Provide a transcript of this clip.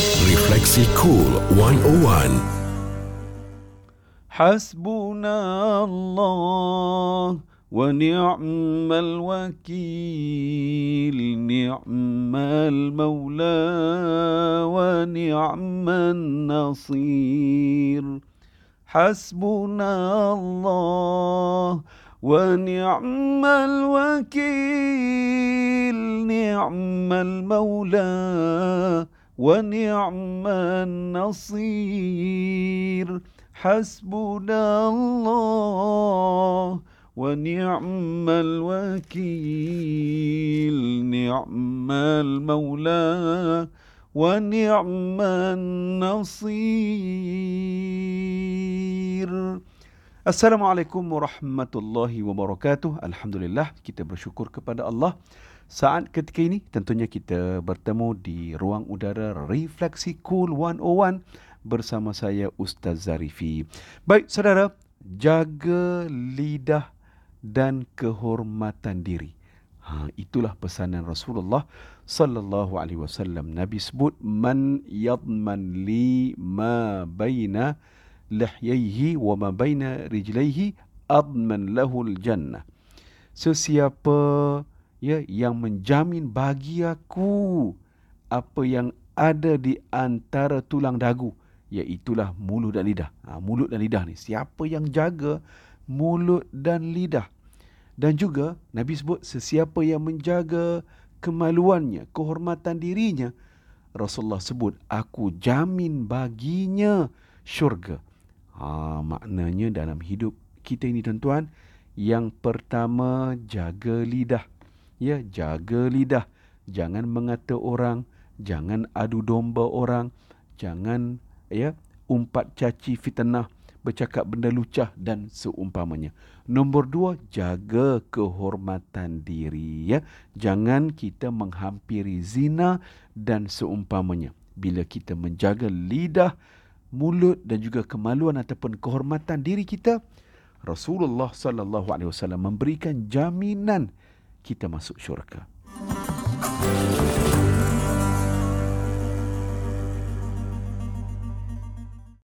Refleksi Cool 101. حسبنا الله ونعم الوكيل نعم المولى ونعم النصير حسبنا الله ونعم الوكيل نعم المولى ونعم النصير حسبنا الله ونعم الوكيل نعم المولى ونعم النصير Assalamualaikum warahmatullahi wabarakatuh. Alhamdulillah kita bersyukur kepada Allah. Saat ketika ini tentunya kita bertemu di ruang udara Refleksi Cool 101 bersama saya Ustaz Zarifi. Baik saudara, jaga lidah dan kehormatan diri. Ha, itulah pesanan Rasulullah sallallahu alaihi wasallam. Nabi sebut man yadman li ma baina lihyaihi wa ma baina rijlaihi adman lahul jannah. Sesiapa ya yang menjamin bagi aku apa yang ada di antara tulang dagu iaitulah mulut dan lidah. Ha, mulut dan lidah ni siapa yang jaga mulut dan lidah. Dan juga Nabi sebut sesiapa yang menjaga kemaluannya, kehormatan dirinya, Rasulullah sebut aku jamin baginya syurga. Ha, maknanya dalam hidup kita ini tuan-tuan, yang pertama jaga lidah. Ya, jaga lidah. Jangan mengata orang, jangan adu domba orang, jangan ya umpat caci fitnah, bercakap benda lucah dan seumpamanya. Nombor dua, jaga kehormatan diri. Ya, jangan kita menghampiri zina dan seumpamanya. Bila kita menjaga lidah, mulut dan juga kemaluan ataupun kehormatan diri kita, Rasulullah sallallahu alaihi wasallam memberikan jaminan kita masuk syurga.